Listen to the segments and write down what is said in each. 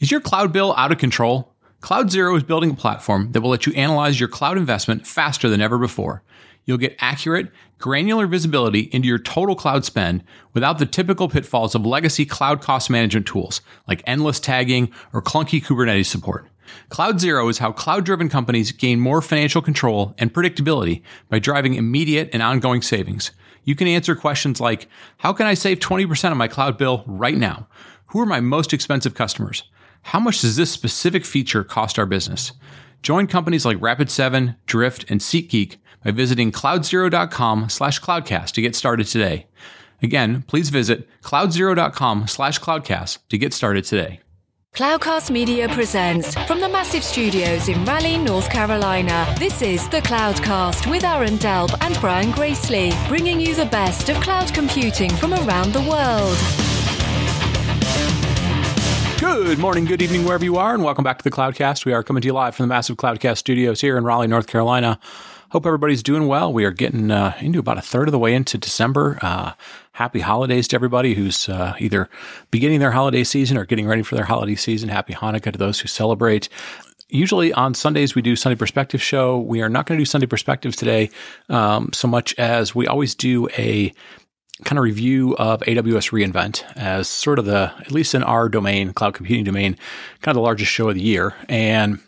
Is your cloud bill out of control? CloudZero is building a platform that will let you analyze your cloud investment faster than ever before. You'll get accurate, granular visibility into your total cloud spend without the typical pitfalls of legacy cloud cost management tools like endless tagging or clunky Kubernetes support. CloudZero is how cloud driven companies gain more financial control and predictability by driving immediate and ongoing savings. You can answer questions like How can I save 20% of my cloud bill right now? Who are my most expensive customers? How much does this specific feature cost our business? Join companies like Rapid7, Drift, and SeatGeek by visiting cloudzero.com slash cloudcast to get started today. Again, please visit cloudzero.com slash cloudcast to get started today. Cloudcast Media presents from the massive studios in Raleigh, North Carolina. This is the Cloudcast with Aaron Delp and Brian Gracely, bringing you the best of cloud computing from around the world. Good morning, good evening, wherever you are, and welcome back to the Cloudcast. We are coming to you live from the massive Cloudcast studios here in Raleigh, North Carolina. Hope everybody's doing well. We are getting uh, into about a third of the way into December. Uh, happy holidays to everybody who's uh, either beginning their holiday season or getting ready for their holiday season. Happy Hanukkah to those who celebrate. Usually on Sundays, we do Sunday Perspective Show. We are not going to do Sunday Perspectives today um, so much as we always do a kind of review of AWS reInvent as sort of the, at least in our domain, cloud computing domain, kind of the largest show of the year. And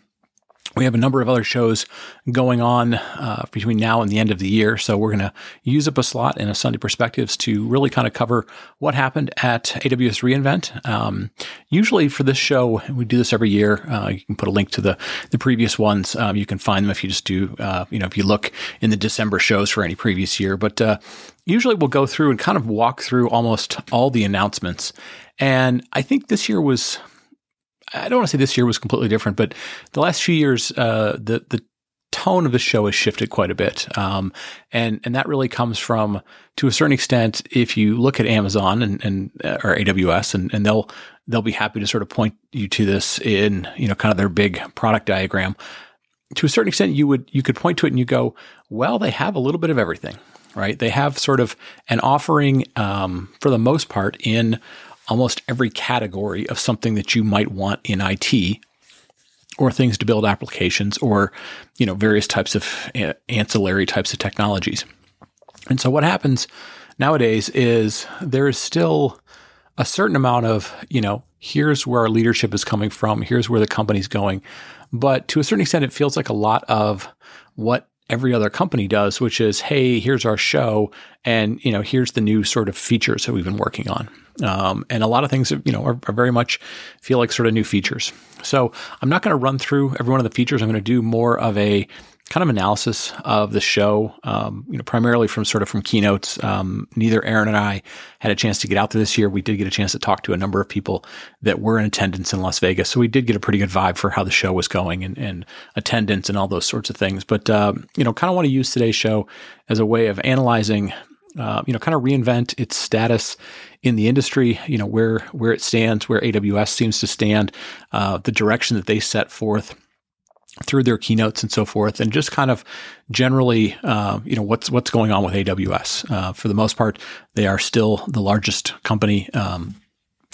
we have a number of other shows going on uh, between now and the end of the year. So we're going to use up a slot in a Sunday Perspectives to really kind of cover what happened at AWS reInvent. Um, usually for this show, we do this every year. Uh, you can put a link to the, the previous ones. Um, you can find them if you just do, uh, you know, if you look in the December shows for any previous year. But uh, usually we'll go through and kind of walk through almost all the announcements. And I think this year was I don't want to say this year was completely different, but the last few years, uh, the the tone of the show has shifted quite a bit, um, and and that really comes from to a certain extent. If you look at Amazon and, and uh, or AWS, and, and they'll they'll be happy to sort of point you to this in you know kind of their big product diagram. To a certain extent, you would you could point to it and you go, well, they have a little bit of everything, right? They have sort of an offering um, for the most part in almost every category of something that you might want in IT or things to build applications or you know various types of eh, ancillary types of technologies. And so what happens nowadays is there is still a certain amount of, you know, here's where our leadership is coming from, here's where the company's going. But to a certain extent, it feels like a lot of what every other company does, which is, hey, here's our show, and you know, here's the new sort of features that we've been working on. Um, and a lot of things, you know, are, are, very much feel like sort of new features. So I'm not going to run through every one of the features. I'm going to do more of a kind of analysis of the show, um, you know, primarily from sort of from keynotes. Um, neither Aaron and I had a chance to get out there this year. We did get a chance to talk to a number of people that were in attendance in Las Vegas. So we did get a pretty good vibe for how the show was going and, and attendance and all those sorts of things. But, um, you know, kind of want to use today's show as a way of analyzing uh, you know, kind of reinvent its status in the industry. You know, where where it stands, where AWS seems to stand, uh, the direction that they set forth through their keynotes and so forth, and just kind of generally, uh, you know, what's what's going on with AWS. Uh, for the most part, they are still the largest company. Um,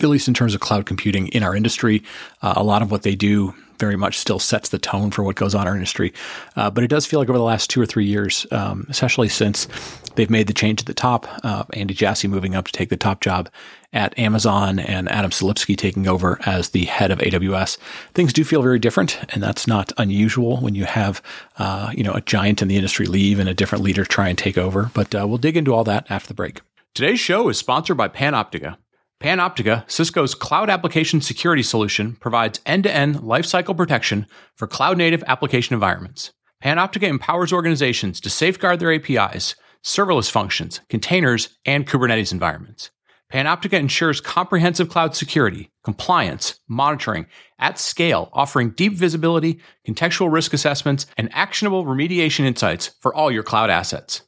at least in terms of cloud computing in our industry, uh, a lot of what they do very much still sets the tone for what goes on in our industry. Uh, but it does feel like over the last two or three years, um, especially since they've made the change at the top, uh, Andy Jassy moving up to take the top job at Amazon and Adam Selipsky taking over as the head of AWS, things do feel very different, and that's not unusual when you have uh, you know a giant in the industry leave and a different leader try and take over. But uh, we'll dig into all that after the break. Today's show is sponsored by Panoptica. Panoptica, Cisco's cloud application security solution, provides end to end lifecycle protection for cloud native application environments. Panoptica empowers organizations to safeguard their APIs, serverless functions, containers, and Kubernetes environments. Panoptica ensures comprehensive cloud security, compliance, monitoring at scale, offering deep visibility, contextual risk assessments, and actionable remediation insights for all your cloud assets.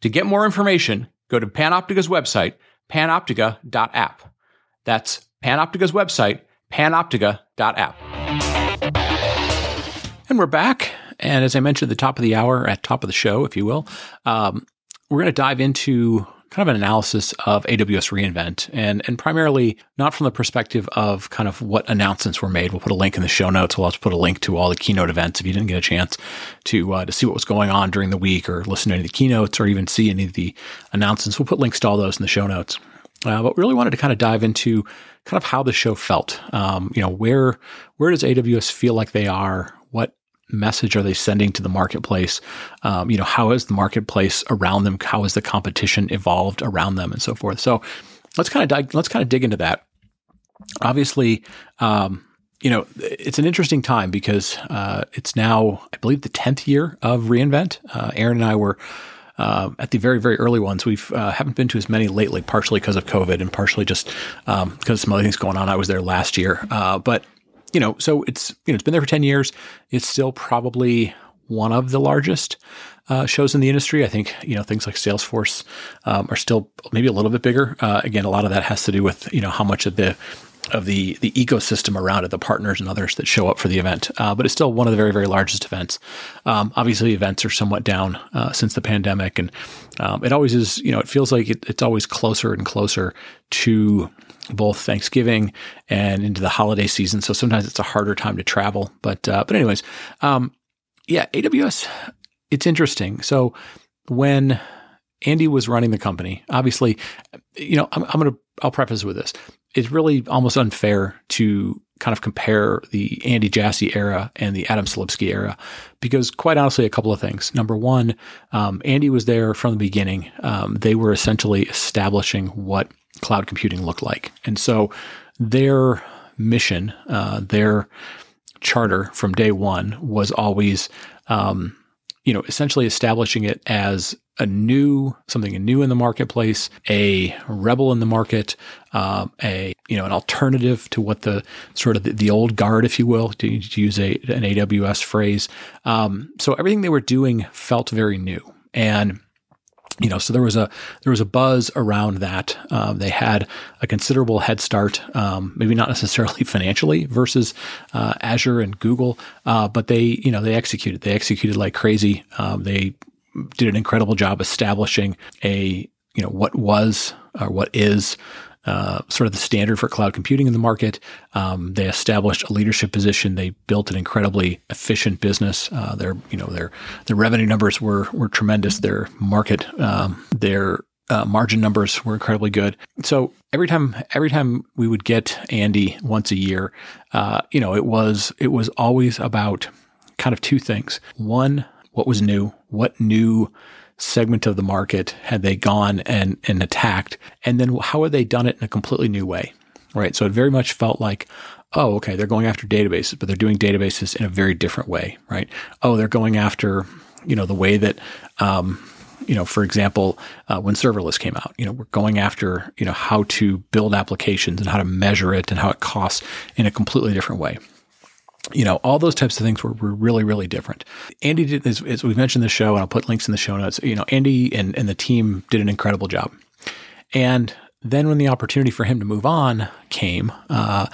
To get more information, go to Panoptica's website, panoptica.app. That's Panoptica's website, panoptica.app. And we're back. And as I mentioned at the top of the hour, at top of the show, if you will, um, we're going to dive into kind of an analysis of AWS reInvent and, and primarily not from the perspective of kind of what announcements were made. We'll put a link in the show notes. We'll also put a link to all the keynote events if you didn't get a chance to, uh, to see what was going on during the week or listen to any of the keynotes or even see any of the announcements. We'll put links to all those in the show notes. Uh, but we really wanted to kind of dive into kind of how the show felt. Um, you know, where where does AWS feel like they are? What message are they sending to the marketplace? Um, you know, how is the marketplace around them? How has the competition evolved around them, and so forth? So let's kind of dig, let's kind of dig into that. Obviously, um, you know, it's an interesting time because uh, it's now, I believe, the tenth year of reInvent. Uh, Aaron and I were. Uh, at the very, very early ones, we uh, haven't been to as many lately, partially because of COVID and partially just um, because some other things going on. I was there last year, uh, but you know, so it's you know it's been there for ten years. It's still probably one of the largest uh, shows in the industry. I think you know things like Salesforce um, are still maybe a little bit bigger. Uh, again, a lot of that has to do with you know how much of the of the the ecosystem around it, the partners and others that show up for the event. Uh, but it's still one of the very very largest events. Um, obviously, events are somewhat down uh, since the pandemic, and um, it always is. You know, it feels like it, it's always closer and closer to both Thanksgiving and into the holiday season. So sometimes it's a harder time to travel. But uh, but anyways, um, yeah, AWS. It's interesting. So when Andy was running the company, obviously, you know, I'm, I'm going to I'll preface with this. It's really almost unfair to kind of compare the Andy Jassy era and the Adam Selipsky era, because quite honestly, a couple of things. Number one, um, Andy was there from the beginning. Um, they were essentially establishing what cloud computing looked like. And so their mission, uh, their charter from day one was always, um, you know, essentially establishing it as a new something new in the marketplace, a rebel in the market, um, a you know an alternative to what the sort of the, the old guard, if you will, to, to use a an AWS phrase. Um, so everything they were doing felt very new, and you know, so there was a there was a buzz around that. Um, they had a considerable head start, um, maybe not necessarily financially versus uh, Azure and Google, uh, but they you know they executed. They executed like crazy. Um, they did an incredible job establishing a you know what was or what is uh, sort of the standard for cloud computing in the market. Um, they established a leadership position. They built an incredibly efficient business. Uh, their you know their their revenue numbers were were tremendous. Their market um, their uh, margin numbers were incredibly good. So every time every time we would get Andy once a year, uh, you know it was it was always about kind of two things. One, what was new? What new segment of the market had they gone and, and attacked? And then how had they done it in a completely new way? Right. So it very much felt like, oh, okay, they're going after databases, but they're doing databases in a very different way. Right. Oh, they're going after, you know, the way that, um, you know, for example, uh, when serverless came out, you know, we're going after, you know, how to build applications and how to measure it and how it costs in a completely different way you know, all those types of things were, were really, really different. Andy did, as, as we've mentioned the show, and I'll put links in the show notes, you know, Andy and, and the team did an incredible job. And then when the opportunity for him to move on came, uh,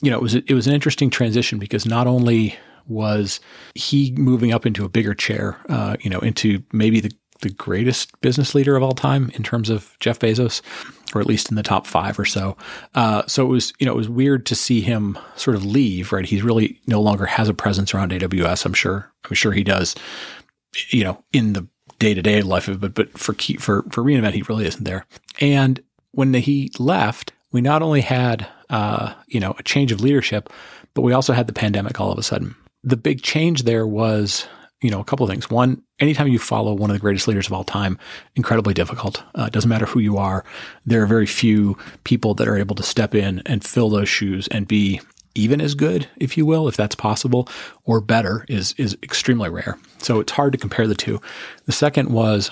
you know, it was, it was an interesting transition because not only was he moving up into a bigger chair, uh, you know, into maybe the, the greatest business leader of all time in terms of Jeff Bezos, or at least in the top five or so. Uh, so it was, you know, it was weird to see him sort of leave. Right, he's really no longer has a presence around AWS. I'm sure. I'm sure he does. You know, in the day to day life of it, but for key, for for reinvent, he really isn't there. And when the, he left, we not only had uh, you know a change of leadership, but we also had the pandemic all of a sudden. The big change there was you know, a couple of things. One, anytime you follow one of the greatest leaders of all time, incredibly difficult. Uh, it doesn't matter who you are. There are very few people that are able to step in and fill those shoes and be even as good, if you will, if that's possible, or better is is extremely rare. So it's hard to compare the two. The second was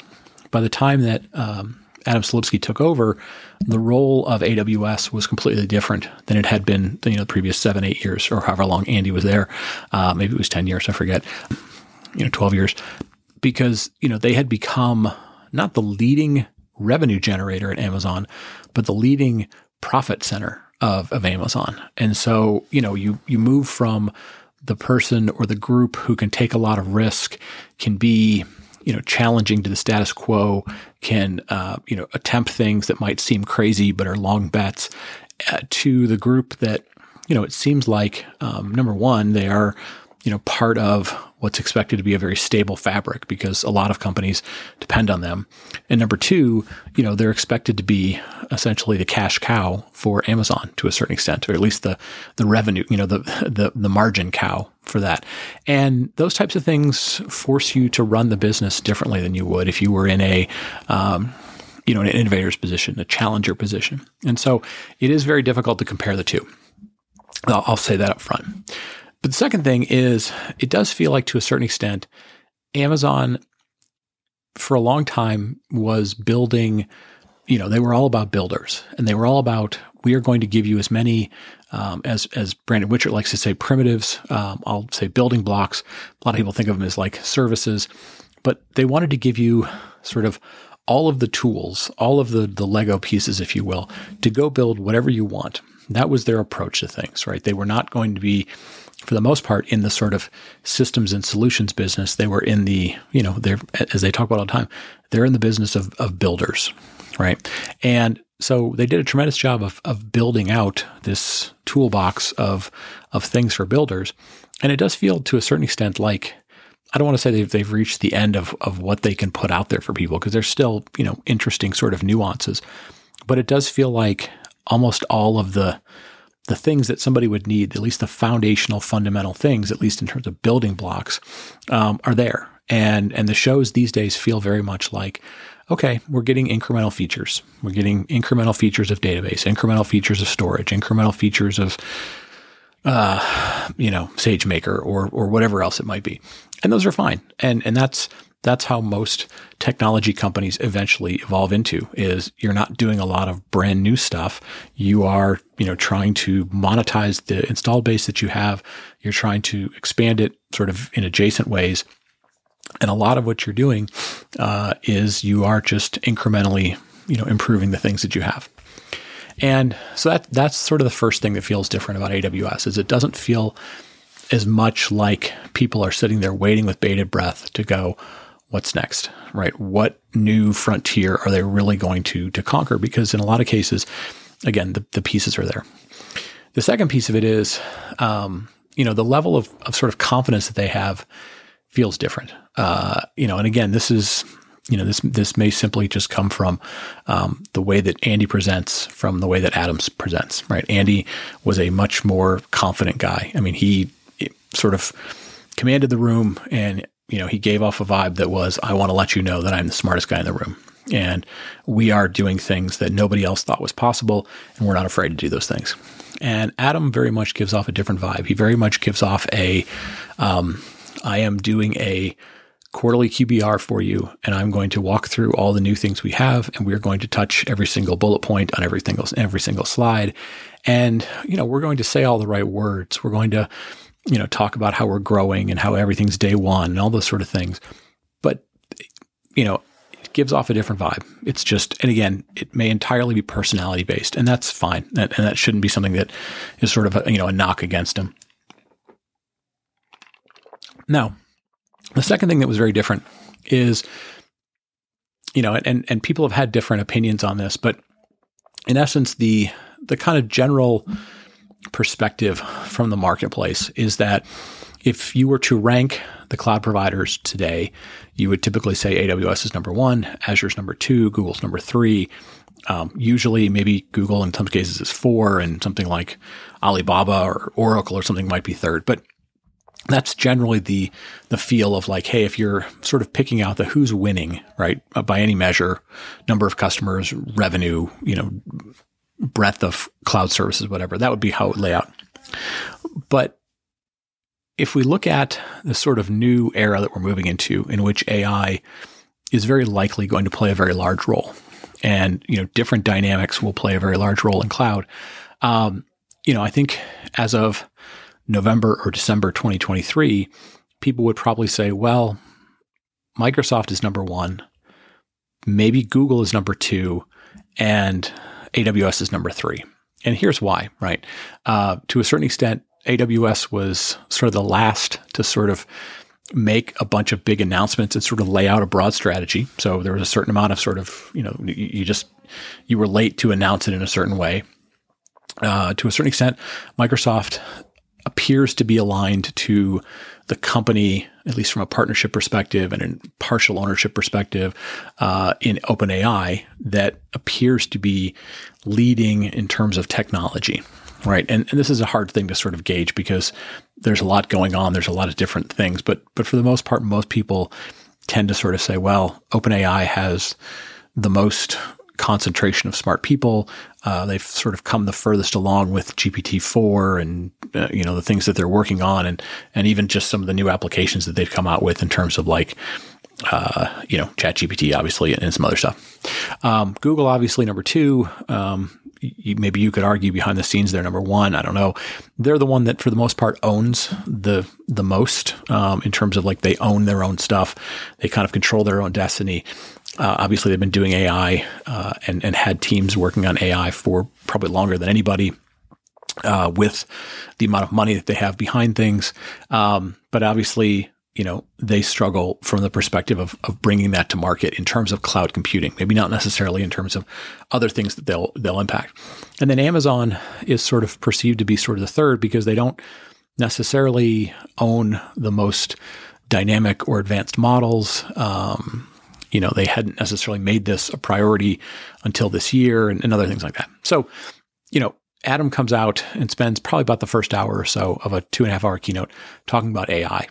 by the time that um, Adam Selipsky took over, the role of AWS was completely different than it had been, you know, the previous seven, eight years, or however long Andy was there. Uh, maybe it was ten years, I forget you know, 12 years because, you know, they had become not the leading revenue generator at Amazon, but the leading profit center of, of Amazon. And so, you know, you, you move from the person or the group who can take a lot of risk, can be you know, challenging to the status quo, can, uh, you know, attempt things that might seem crazy but are long bets, uh, to the group that, you know, it seems like, um, number one, they are, you know, part of what's expected to be a very stable fabric because a lot of companies depend on them. And number two, you know, they're expected to be essentially the cash cow for Amazon to a certain extent, or at least the the revenue, you know, the the the margin cow for that. And those types of things force you to run the business differently than you would if you were in a um, you know, an innovator's position, a challenger position. And so it is very difficult to compare the two. I'll, I'll say that up front. But the second thing is, it does feel like to a certain extent, Amazon for a long time was building, you know, they were all about builders and they were all about, we are going to give you as many, um, as, as Brandon Whichard likes to say, primitives. Um, I'll say building blocks. A lot of people think of them as like services, but they wanted to give you sort of all of the tools, all of the, the Lego pieces, if you will, to go build whatever you want. That was their approach to things, right? They were not going to be for the most part, in the sort of systems and solutions business. They were in the, you know, they're, as they talk about all the time, they're in the business of, of builders, right? And so they did a tremendous job of, of building out this toolbox of, of things for builders. And it does feel to a certain extent like, I don't want to say they've, they've reached the end of, of what they can put out there for people because there's still, you know, interesting sort of nuances. But it does feel like almost all of the, the things that somebody would need, at least the foundational, fundamental things, at least in terms of building blocks, um, are there. And and the shows these days feel very much like, okay, we're getting incremental features. We're getting incremental features of database, incremental features of storage, incremental features of uh, you know, SageMaker or or whatever else it might be. And those are fine. And and that's that's how most technology companies eventually evolve into is you're not doing a lot of brand new stuff. You are you know trying to monetize the installed base that you have. You're trying to expand it sort of in adjacent ways. And a lot of what you're doing uh, is you are just incrementally you know improving the things that you have. And so that that's sort of the first thing that feels different about aws is it doesn't feel as much like people are sitting there waiting with bated breath to go what's next, right? What new frontier are they really going to to conquer? Because in a lot of cases, again, the, the pieces are there. The second piece of it is, um, you know, the level of, of sort of confidence that they have feels different. Uh, you know, and again, this is, you know, this this may simply just come from um, the way that Andy presents, from the way that Adams presents, right? Andy was a much more confident guy. I mean, he sort of commanded the room and you know, he gave off a vibe that was, I want to let you know that I'm the smartest guy in the room. And we are doing things that nobody else thought was possible, and we're not afraid to do those things. And Adam very much gives off a different vibe. He very much gives off a, um, I am doing a quarterly QBR for you, and I'm going to walk through all the new things we have, and we're going to touch every single bullet point on every single every single slide, and you know we're going to say all the right words. We're going to you know, talk about how we're growing and how everything's day one and all those sort of things. But, you know, it gives off a different vibe. It's just, and again, it may entirely be personality based, and that's fine. and that shouldn't be something that is sort of a, you know, a knock against him. Now, the second thing that was very different is, you know, and, and people have had different opinions on this, but in essence, the, the kind of general, perspective from the marketplace is that if you were to rank the cloud providers today, you would typically say AWS is number one, Azure's number two, Google's number three. Um, usually, maybe Google in some cases is four, and something like Alibaba or Oracle or something might be third. But that's generally the the feel of like, hey, if you're sort of picking out the who's winning, right, by any measure, number of customers, revenue, you know, breadth of cloud services, whatever. That would be how it would lay out. But if we look at the sort of new era that we're moving into, in which AI is very likely going to play a very large role, and you know different dynamics will play a very large role in cloud. Um, you know, I think as of November or December 2023, people would probably say, well, Microsoft is number one, maybe Google is number two, and AWS is number three. And here's why, right? Uh, to a certain extent, AWS was sort of the last to sort of make a bunch of big announcements and sort of lay out a broad strategy. So there was a certain amount of sort of, you know, you, just, you were late to announce it in a certain way. Uh, to a certain extent, Microsoft appears to be aligned to the company, at least from a partnership perspective and a partial ownership perspective, uh, in OpenAI that appears to be leading in terms of technology. Right. And, and this is a hard thing to sort of gauge because there's a lot going on. There's a lot of different things. But but for the most part, most people tend to sort of say, well, OpenAI has the most concentration of smart people. Uh, they've sort of come the furthest along with GPT-4 and uh, you know the things that they're working on, and and even just some of the new applications that they've come out with in terms of like uh, you know ChatGPT, obviously, and some other stuff. Um, Google, obviously, number two. Um, you, maybe you could argue behind the scenes they're number one. I don't know. They're the one that, for the most part, owns the the most um, in terms of like they own their own stuff. They kind of control their own destiny. Uh, obviously, they've been doing AI uh, and and had teams working on AI for probably longer than anybody. Uh, with the amount of money that they have behind things, um, but obviously you know, they struggle from the perspective of, of bringing that to market in terms of cloud computing, maybe not necessarily in terms of other things that they'll, they'll impact. And then Amazon is sort of perceived to be sort of the third because they don't necessarily own the most dynamic or advanced models. Um, you know, they hadn't necessarily made this a priority until this year and, and other things like that. So, you know, Adam comes out and spends probably about the first hour or so of a two and a half hour keynote talking about AI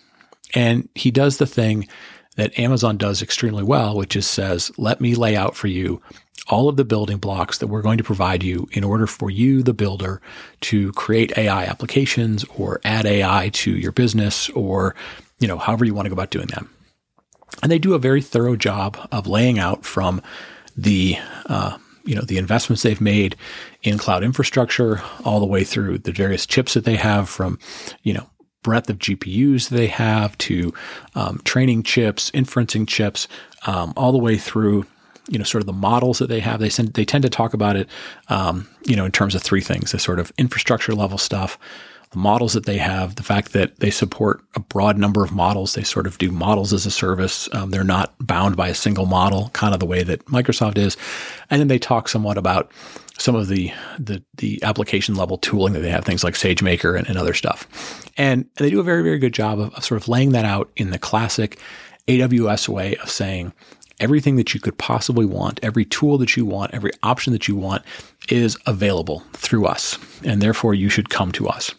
and he does the thing that Amazon does extremely well, which is says, let me lay out for you all of the building blocks that we're going to provide you in order for you, the builder, to create AI applications or add AI to your business or, you know, however you want to go about doing that. And they do a very thorough job of laying out from the, uh, you know, the investments they've made in cloud infrastructure all the way through the various chips that they have from, you know, breadth of GPUs they have to um, training chips, inferencing chips, um, all the way through you know sort of the models that they have. They send, they tend to talk about it um, you know in terms of three things: the sort of infrastructure level stuff. The models that they have, the fact that they support a broad number of models, they sort of do models as a service. Um, they're not bound by a single model, kind of the way that Microsoft is. And then they talk somewhat about some of the the, the application level tooling that they have, things like SageMaker and, and other stuff. And they do a very, very good job of, of sort of laying that out in the classic AWS way of saying everything that you could possibly want, every tool that you want, every option that you want is available through us. And therefore, you should come to us.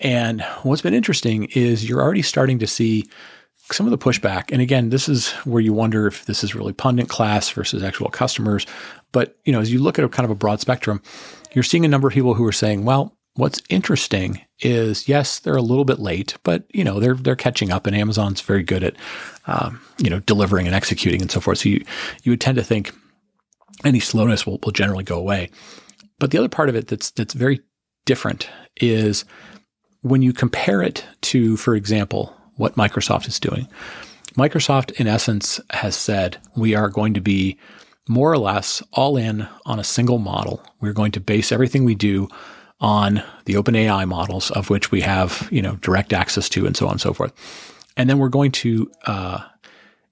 And what's been interesting is you're already starting to see some of the pushback. And again, this is where you wonder if this is really pundit class versus actual customers. But, you know, as you look at a kind of a broad spectrum, you're seeing a number of people who are saying, well, what's interesting is yes, they're a little bit late, but you know, they're, they're catching up and Amazon's very good at, um, you know, delivering and executing and so forth. So you, you would tend to think any slowness will, will generally go away. But the other part of it that's, that's very different is when you compare it to, for example, what Microsoft is doing. Microsoft, in essence, has said we are going to be more or less all in on a single model. We're going to base everything we do on the OpenAI models, of which we have you know direct access to, and so on and so forth. And then we're going to uh,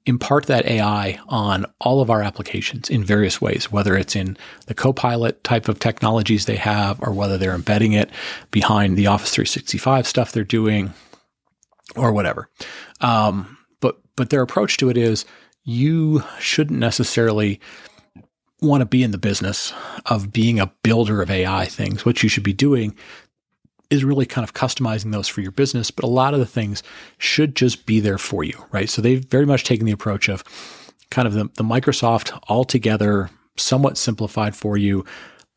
impart that AI on all of our applications in various ways, whether it's in the Copilot type of technologies they have, or whether they're embedding it behind the Office 365 stuff they're doing, or whatever. Um, but but their approach to it is you shouldn't necessarily want to be in the business of being a builder of AI things. What you should be doing is really kind of customizing those for your business, but a lot of the things should just be there for you, right? So they've very much taken the approach of kind of the, the Microsoft altogether, somewhat simplified for you.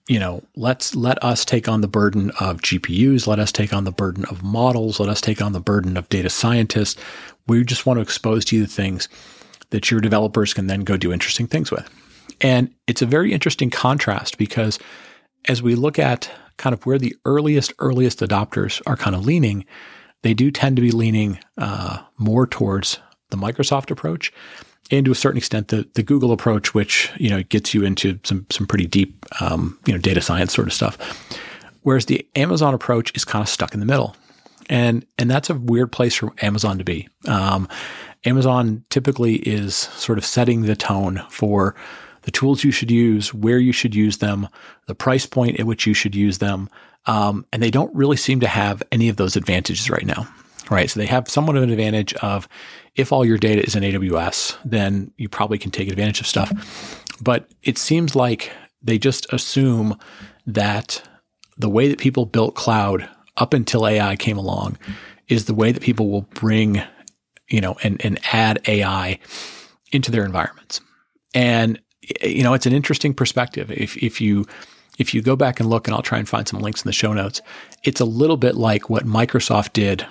You know, let's let us take on the burden of GPUs, let us take on the burden of models, let us take on the burden of data scientists. We just want to expose to you the things that your developers can then go do interesting things with. And it's a very interesting contrast because as we look at kind of where the earliest, earliest adopters are kind of leaning, they do tend to be leaning uh, more towards the Microsoft approach and to a certain extent the, the Google approach, which, you know, gets you into some, some pretty deep, um, you know, data science sort of stuff. Whereas the Amazon approach is kind of stuck in the middle. and and that's a weird place for Amazon to be. Um, Amazon typically is sort of setting the tone for the tools you should use, where you should use them, the price point at which you should use them. Um, and they don't really seem to have any of those advantages right now. Right. So they have somewhat of an advantage of if all your data is in AWS, then you probably can take advantage of stuff. But it seems like they just assume that the way that people built cloud up until AI came along is the way that people will bring, you know, and, and add AI into their environments. And Eh, you know, it's an interesting perspective. If, if you, if you go back and look, and I'll try and find some links in the show notes, it's a little bit like what Microsoft did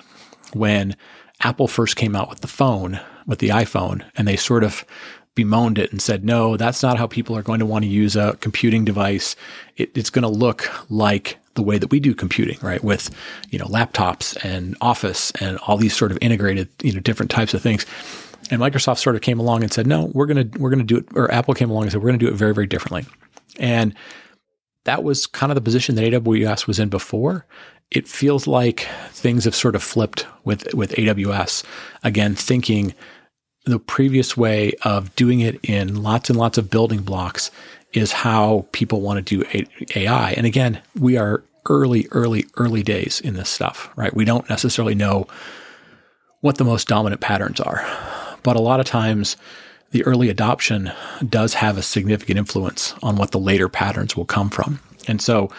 when Apple first came out with the phone, with the iPhone, and they sort of bemoaned it and said, no, that's not how people are going to want to use a computing device. It, it's going to look like the way that we do computing, right? With, you know, laptops and Office and all these sort of integrated, you know, different types of things. And Microsoft sort of came along and said, no, we're going to, we're to do it, or Apple came along and said, we're going to do it very, very differently. And that was kind of the position that AWS was in before. It feels like things have sort of flipped with, with AWS again, thinking the previous way of doing it in lots and lots of building blocks is how people want to do AI. And again, we are early, early, early days in this stuff, right? We don't necessarily know what the most dominant patterns are. But a lot of times, the early adoption does have a significant influence on what the later patterns will come from. And so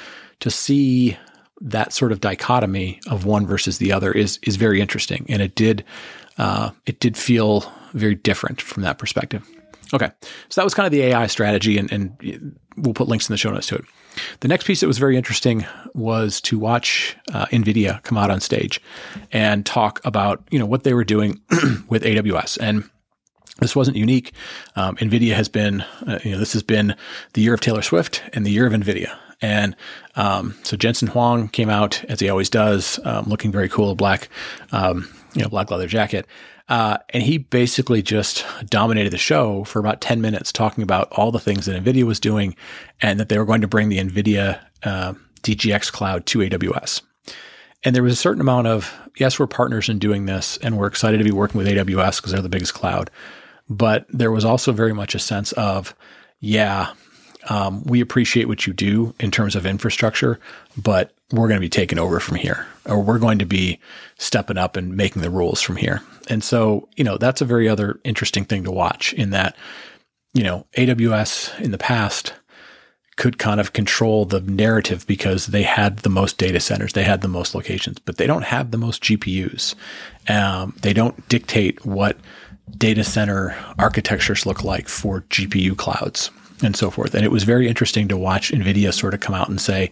to see that sort of dichotomy of one versus the other is is very interesting, and it did uh, it did feel very different from that perspective. Okay, so that was kind of the AI strategy, and, and we'll put links in the show notes to it. The next piece that was very interesting was to watch uh, NVIDIA come out on stage and talk about you know what they were doing with AWS and. This wasn't unique. Um, NVIDIA has been, uh, you know, this has been the year of Taylor Swift and the year of NVIDIA. And um, so Jensen Huang came out as he always does, um, looking very cool, black, um, you know, black leather jacket. Uh, and he basically just dominated the show for about 10 minutes talking about all the things that NVIDIA was doing and that they were going to bring the NVIDIA uh, DGX cloud to AWS. And there was a certain amount of, yes, we're partners in doing this and we're excited to be working with AWS because they're the biggest cloud. But there was also very much a sense of, yeah, um, we appreciate what you do in terms of infrastructure, but we're going to be taking over from here, or we're going to be stepping up and making the rules from here. And so, you know, that's a very other interesting thing to watch in that, you know, AWS in the past could kind of control the narrative because they had the most data centers, they had the most locations, but they don't have the most GPUs. Um, they don't dictate what data center architectures look like for GPU clouds and so forth. And it was very interesting to watch NVIDIA sort of come out and say,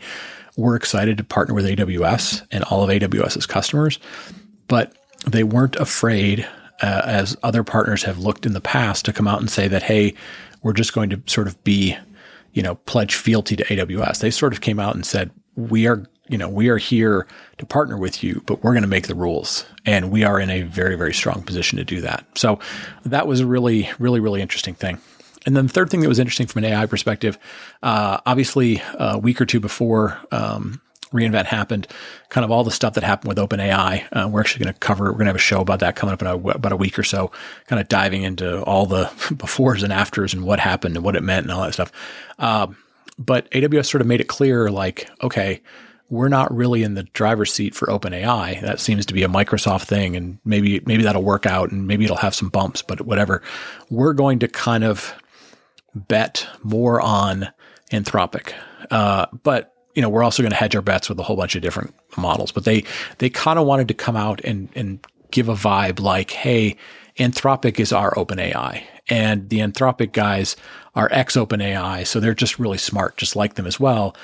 we're excited to partner with AWS and all of AWS's customers, but they weren't afraid, uh, as other partners have looked in the past, to come out and say that, hey, we're just going to sort of be, you know, pledge fealty to AWS. They sort of came out and said, we are, you know, we are here to partner with you, but we're going to make the rules. And we are in a very, very strong position to do that. So that was a really, really, really interesting thing. And then the third thing that was interesting from an AI perspective, uh, obviously a week or two before um, reInvent happened, kind of all the stuff that happened with OpenAI. Uh, we're actually going to cover. We're going to have a show about that coming up in a, about a week or so, kind of diving into all the befores and afters and what happened and what it meant and all that stuff. Uh, but AWS sort of made it clear, like, okay, we're not really in the driver's seat for OpenAI. That seems to be a Microsoft thing, and maybe maybe that'll work out, and maybe it'll have some bumps, but whatever. We're going to kind of bet more on Anthropic. Uh, but you know, we're also going to hedge our bets with a whole bunch of different models. But they they kind of wanted to come out and and give a vibe like, hey, Anthropic is our OpenAI. And the Anthropic guys are ex OpenAI. So they're just really smart, just like them as well.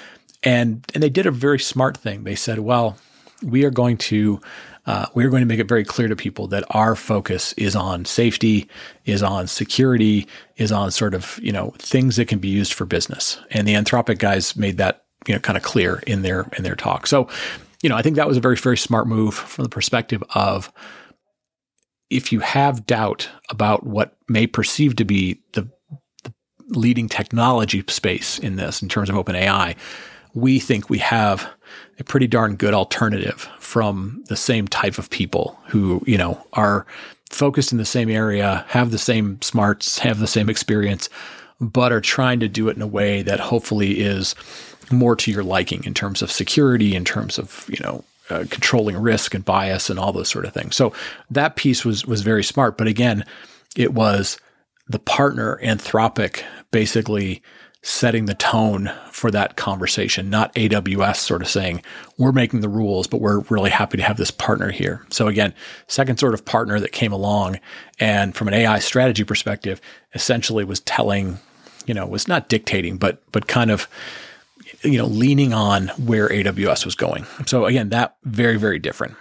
And and they did a very smart thing. They said, well, we are going to uh, we are going to make it very clear to people that our focus is on safety, is on security, is on sort of you know things that can be used for business. And the Anthropic guys made that you know kind of clear in their in their talk. So you know I think that was a very very smart move from the perspective of if you have doubt about what may perceive to be the, the leading technology space in this in terms of OpenAI we think we have a pretty darn good alternative from the same type of people who, you know, are focused in the same area, have the same smarts, have the same experience, but are trying to do it in a way that hopefully is more to your liking in terms of security, in terms of, you know, uh, controlling risk and bias and all those sort of things. So that piece was was very smart, but again, it was the partner Anthropic basically setting the tone for that conversation, not AWS sort of saying, we're making the rules, but we're really happy to have this partner here. So again, second sort of partner that came along and from an AI strategy perspective, essentially was telling, you know, was not dictating, but but kind of you know, leaning on where AWS was going. So again, that very, very different.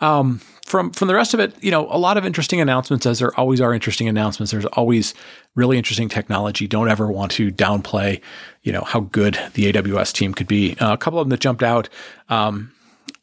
Um, from from the rest of it, you know, a lot of interesting announcements, as there always are interesting announcements. There's always really interesting technology. Don't ever want to downplay, you know, how good the AWS team could be. Uh, a couple of them that jumped out. Um,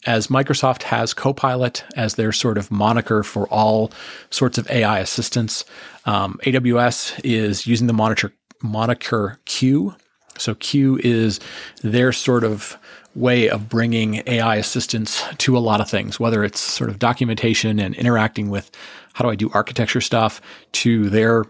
as Microsoft has Copilot as their sort of moniker for all sorts of AI assistance, um, AWS is using the moniker moniker Q. So Q is their sort of way of bringing AI assistance to a lot of things, whether it's sort of documentation and interacting with how do I do architecture stuff to their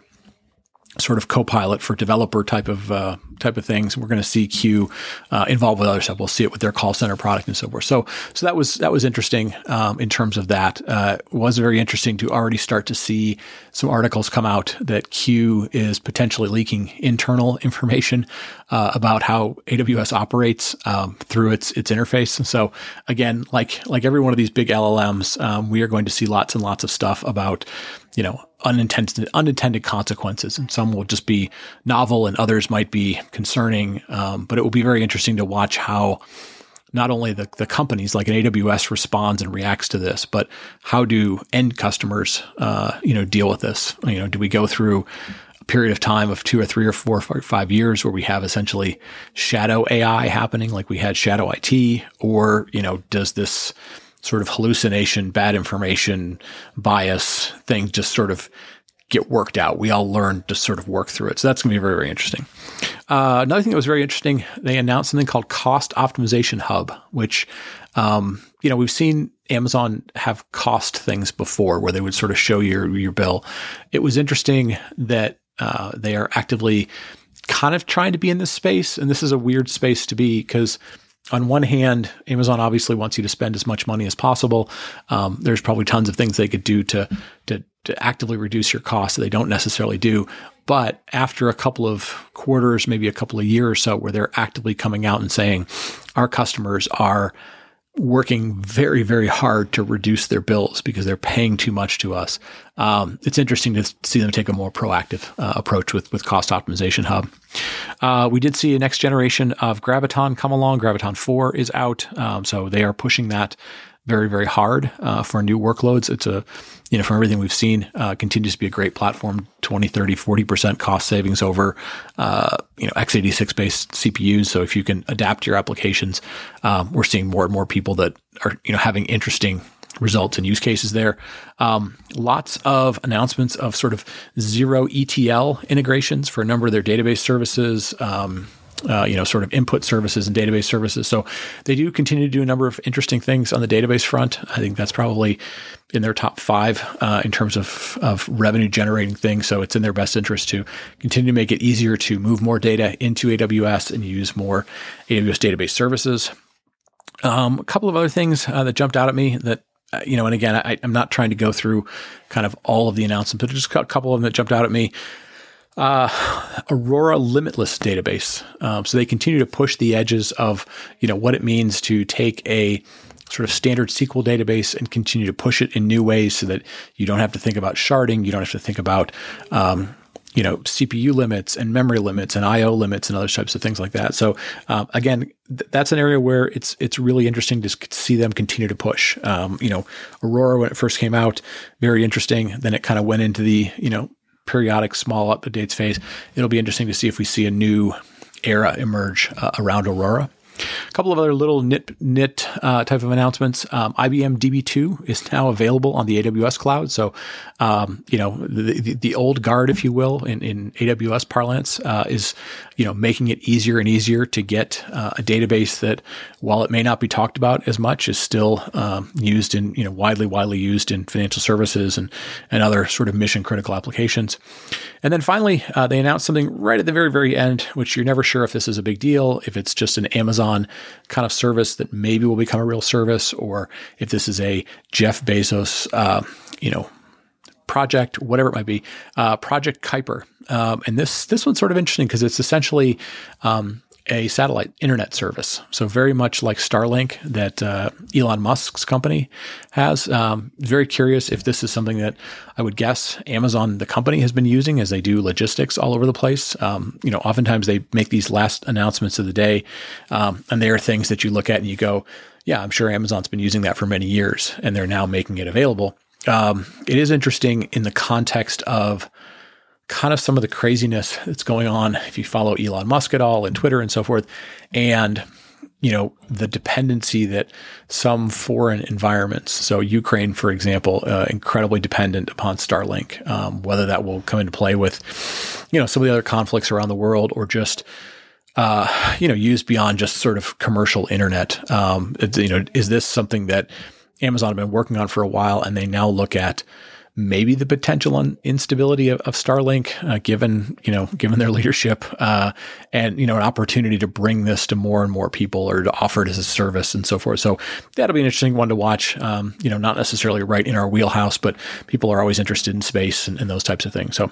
sort of co-pilot for developer type of uh, type of things. We're going to see Q uh, involved with other stuff. We'll see it with their call center product and so forth. So so that was that was interesting um, in terms of that. Uh, was very interesting to already start to see some articles come out that Q is potentially leaking internal information uh, about how AWS operates um, through its its interface. So again, like like every one of these big LLMs, um, we are going to see lots and lots of stuff about you know unintended unintended consequences, and some will just be novel, and others might be concerning. Um, but it will be very interesting to watch how not only the, the companies like an AWS responds and reacts to this, but how do end customers, uh, you know, deal with this? You know, do we go through a period of time of two or three or four or five years where we have essentially shadow AI happening, like we had shadow IT, or you know, does this sort of hallucination, bad information, bias things just sort of get worked out. We all learn to sort of work through it. So that's going to be very, very interesting. Uh, another thing that was very interesting, they announced something called Cost Optimization Hub, which, um, you know, we've seen Amazon have cost things before where they would sort of show your, your bill. It was interesting that uh, they are actively kind of trying to be in this space. And this is a weird space to be because on one hand, Amazon obviously wants you to spend as much money as possible. Um, there's probably tons of things they could do to, to, to actively reduce your costs that they don't necessarily do. But after a couple of quarters, maybe a couple of years or so, where they're actively coming out and saying, our customers are working very, very hard to reduce their bills because they're paying too much to us. Um, it's interesting to see them take a more proactive uh, approach with, with Cost Optimization Hub. Uh, we did see a next generation of Graviton come along. Graviton 4 is out. Um, so they are pushing that very, very hard uh, for new workloads. It's a, you know, from everything we've seen, uh, continues to be a great platform 20, 30, 40% cost savings over, uh, you know, x86 based CPUs. So if you can adapt your applications, um, we're seeing more and more people that are, you know, having interesting results and use cases there. Um, lots of announcements of sort of zero ETL integrations for a number of their database services. Um, uh, you know, sort of input services and database services. So they do continue to do a number of interesting things on the database front. I think that's probably in their top five uh, in terms of, of revenue generating things. So it's in their best interest to continue to make it easier to move more data into AWS and use more AWS database services. Um, a couple of other things uh, that jumped out at me that you know, and again, I, am not trying to go through kind of all of the announcements, but just a couple of them that jumped out at me uh, Aurora Limitless database. Um, so they continue to push the edges of you know what it means to take a sort of standard SQL database and continue to push it in new ways so that you don't have to think about sharding, you don't have to think about um, you know CPU limits and memory limits and I/O limits and other types of things like that. So um, again, th- that's an area where it's it's really interesting to see them continue to push. Um, you know, Aurora when it first came out, very interesting. Then it kind of went into the you know periodic small updates phase. It'll be interesting to see if we see a new era emerge uh, around Aurora. A couple of other little nit nit uh, type of announcements. Um, IBM DB2 is now available on the AWS cloud. So, um, you know, the, the, the, old guard, if you will, in, in AWS parlance, uh, is you know making it easier and easier to get uh, a database that, while it may not be talked about as much, is still um, used in you know widely widely used in financial services and and other sort of mission critical applications. And then finally, uh, they announced something right at the very very end, which you're never sure if this is a big deal, if it's just an Amazon kind of service that maybe will become a real service, or if this is a Jeff Bezos, uh, you know, project, whatever it might be, uh, Project Kuiper. Um, and this this one's sort of interesting because it's essentially um, a satellite internet service. So very much like Starlink that uh, Elon Musk's company has. Um, very curious if this is something that I would guess Amazon, the company, has been using as they do logistics all over the place. Um, you know, oftentimes they make these last announcements of the day, um, and they are things that you look at and you go, "Yeah, I'm sure Amazon's been using that for many years, and they're now making it available." Um, it is interesting in the context of kind of some of the craziness that's going on if you follow Elon Musk at all and Twitter and so forth. And, you know, the dependency that some foreign environments, so Ukraine, for example, uh, incredibly dependent upon Starlink, um, whether that will come into play with, you know, some of the other conflicts around the world or just, uh, you know, used beyond just sort of commercial internet. Um, you know, is this something that Amazon have been working on for a while and they now look at, maybe the potential instability of, of Starlink, uh, given you know given their leadership, uh, and you know an opportunity to bring this to more and more people or to offer it as a service and so forth. So that'll be an interesting one to watch. Um, you know, not necessarily right in our wheelhouse, but people are always interested in space and, and those types of things. So,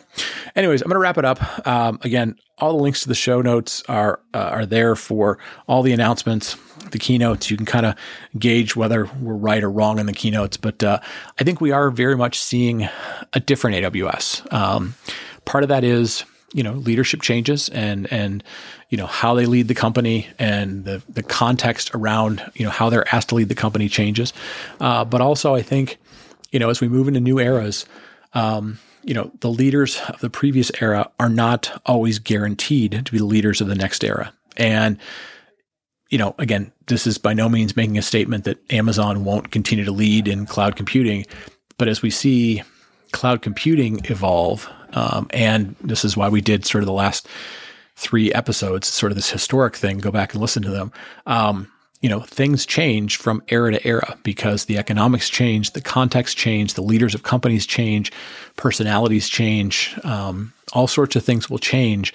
anyways, I'm going to wrap it up. Um, again, all the links to the show notes are uh, are there for all the announcements the keynotes. You can kind of gauge whether we're right or wrong in the keynotes. But uh, I think we are very much seeing a different AWS. Um, part of that is you know leadership changes and and you know how they lead the company and the the context around you know how they're asked to lead the company changes. Uh, but also, I think you know as we move into new eras. Um, you know, the leaders of the previous era are not always guaranteed to be the leaders of the next era. And you know, again, this is by no means making a statement that Amazon won't continue to lead in cloud computing. But as we see cloud computing evolve, um, and this is why we did sort of the last three episodes, sort of this historic thing, go back and listen to them. Um, you know, things change from era to era because the economics change, the context change, the leaders of companies change, personalities change, um, all sorts of things will change.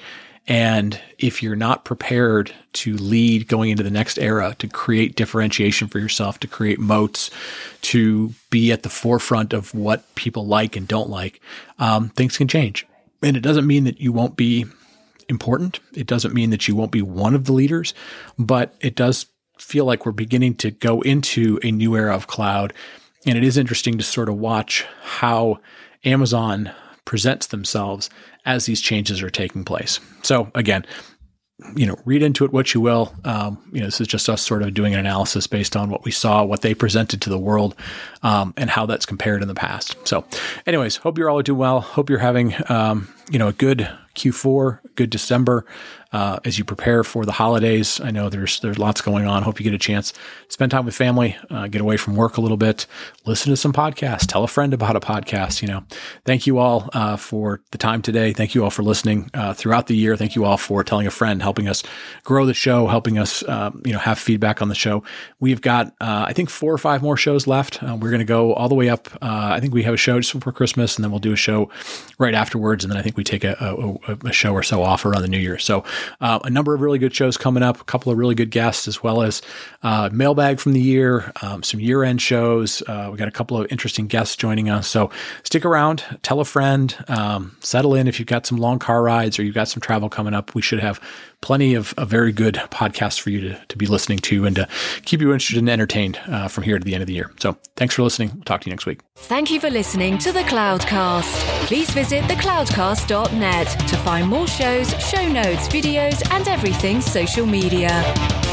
And if you're not prepared to lead going into the next era, to create differentiation for yourself, to create moats, to be at the forefront of what people like and don't like, um, things can change. And it doesn't mean that you won't be important. It doesn't mean that you won't be one of the leaders, but it does feel like we're beginning to go into a new era of cloud. And it is interesting to sort of watch how Amazon presents themselves as these changes are taking place. So again, you know, read into it what you will. Um, you know, this is just us sort of doing an analysis based on what we saw, what they presented to the world, um, and how that's compared in the past. So, anyways, hope you're all doing well. Hope you're having, um, you know, a good Q4, good December uh, as you prepare for the holidays. I know there's there's lots going on. Hope you get a chance spend time with family, uh, get away from work a little bit, listen to some podcasts, tell a friend about a podcast. You know, thank you all uh, for the time today. Thank you all for listening uh, throughout the year. Thank you all for telling a friend, helping us grow the show, helping us um, you know have feedback on the show. We've got uh, I think four or five more shows left. Uh, we're going to go all the way up. I think we have a show just before Christmas, and then we'll do a show right afterwards, and then I think we take a, a, a show or so off around the new year. So uh, a number of really good shows coming up, a couple of really good guests, as well as uh, mailbag from the year, um, some year end shows. Uh, we got a couple of interesting guests joining us. So stick around, tell a friend, um, settle in if you've got some long car rides or you've got some travel coming up. We should have plenty of a very good podcasts for you to, to be listening to and to keep you interested and entertained uh, from here to the end of the year. So thanks for listening. We'll talk to you next week. Thank you for listening to the Cloudcast. Please visit thecloudcast.net to find more shows, show notes, videos, and everything social media.